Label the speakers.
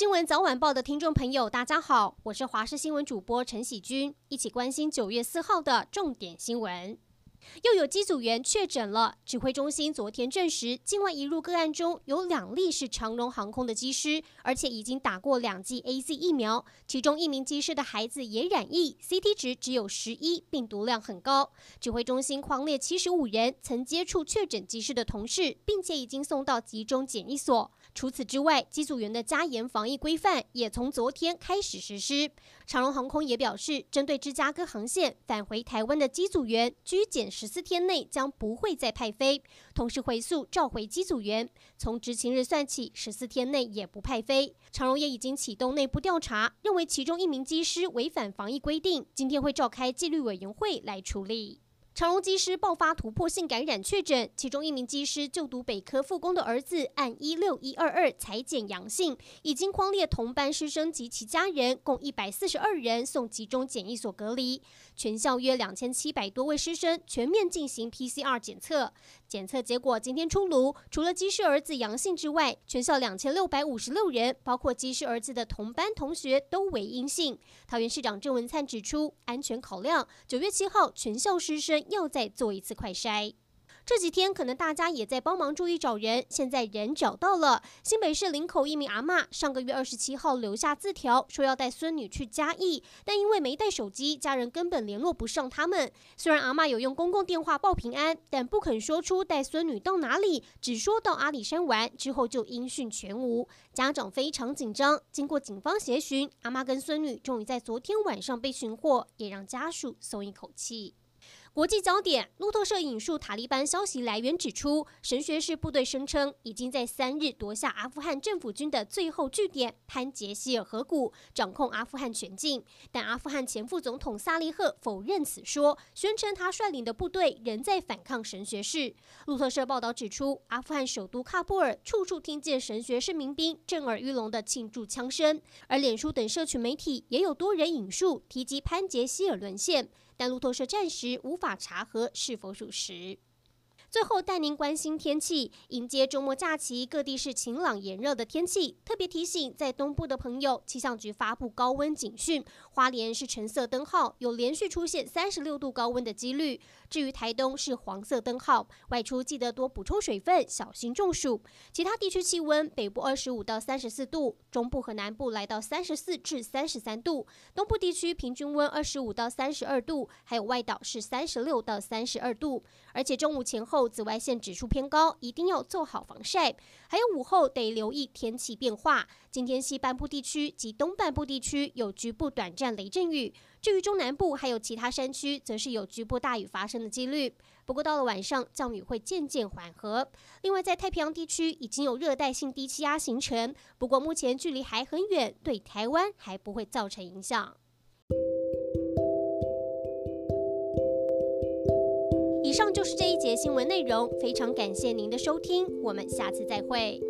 Speaker 1: 新闻早晚报的听众朋友，大家好，我是华视新闻主播陈喜君，一起关心九月四号的重点新闻。又有机组员确诊了。指挥中心昨天证实，境外移入个案中有两例是长荣航空的机师，而且已经打过两剂 AZ 疫苗。其中一名机师的孩子也染疫，CT 值只有十一，病毒量很高。指挥中心狂列七十五人曾接触确诊机师的同事，并且已经送到集中检疫所。除此之外，机组员的加严防疫规范也从昨天开始实施。长荣航空也表示，针对芝加哥航线返回台湾的机组员，居检十四天内将不会再派飞，同时回溯召回机组员，从执勤日算起，十四天内也不派飞。长荣也已经启动内部调查，认为其中一名机师违反防疫规定，今天会召开纪律委员会来处理。长荣机师爆发突破性感染确诊，其中一名机师就读北科复工的儿子按一六一二二采检阳性，已经框列同班师生及其家人共一百四十二人送集中检疫所隔离。全校约两千七百多位师生全面进行 PCR 检测，检测结果今天出炉，除了机师儿子阳性之外，全校两千六百五十六人，包括机师儿子的同班同学都为阴性。桃园市长郑文灿指出，安全考量，九月七号全校师生。要再做一次快筛。这几天可能大家也在帮忙注意找人，现在人找到了。新北市林口一名阿嬷上个月二十七号留下字条，说要带孙女去嘉义，但因为没带手机，家人根本联络不上他们。虽然阿嬷有用公共电话报平安，但不肯说出带孙女到哪里，只说到阿里山玩，之后就音讯全无。家长非常紧张，经过警方协寻，阿嬷跟孙女终于在昨天晚上被寻获，也让家属松一口气。国际焦点：路透社引述塔利班消息来源指出，神学士部队声称已经在三日夺下阿富汗政府军的最后据点潘杰希尔河谷，掌控阿富汗全境。但阿富汗前副总统萨利赫否认此说，宣称他率领的部队仍在反抗神学士。路透社报道指出，阿富汗首都喀布尔处处听见神学士民兵震耳欲聋的庆祝枪声，而脸书等社群媒体也有多人引述提及潘杰希尔沦陷。但路透社暂时无法查核是否属实。最后带您关心天气，迎接周末假期，各地是晴朗炎热的天气。特别提醒，在东部的朋友，气象局发布高温警讯，花莲是橙色灯号，有连续出现三十六度高温的几率。至于台东是黄色灯号，外出记得多补充水分，小心中暑。其他地区气温，北部二十五到三十四度，中部和南部来到三十四至三十三度，东部地区平均温二十五到三十二度，还有外岛是三十六到三十二度。而且中午前后后紫外线指数偏高，一定要做好防晒。还有午后得留意天气变化。今天西半部地区及东半部地区有局部短暂雷阵雨，至于中南部还有其他山区，则是有局部大雨发生的几率。不过到了晚上，降雨会渐渐缓和。另外，在太平洋地区已经有热带性低气压形成，不过目前距离还很远，对台湾还不会造成影响。以上就是这一节新闻内容，非常感谢您的收听，我们下次再会。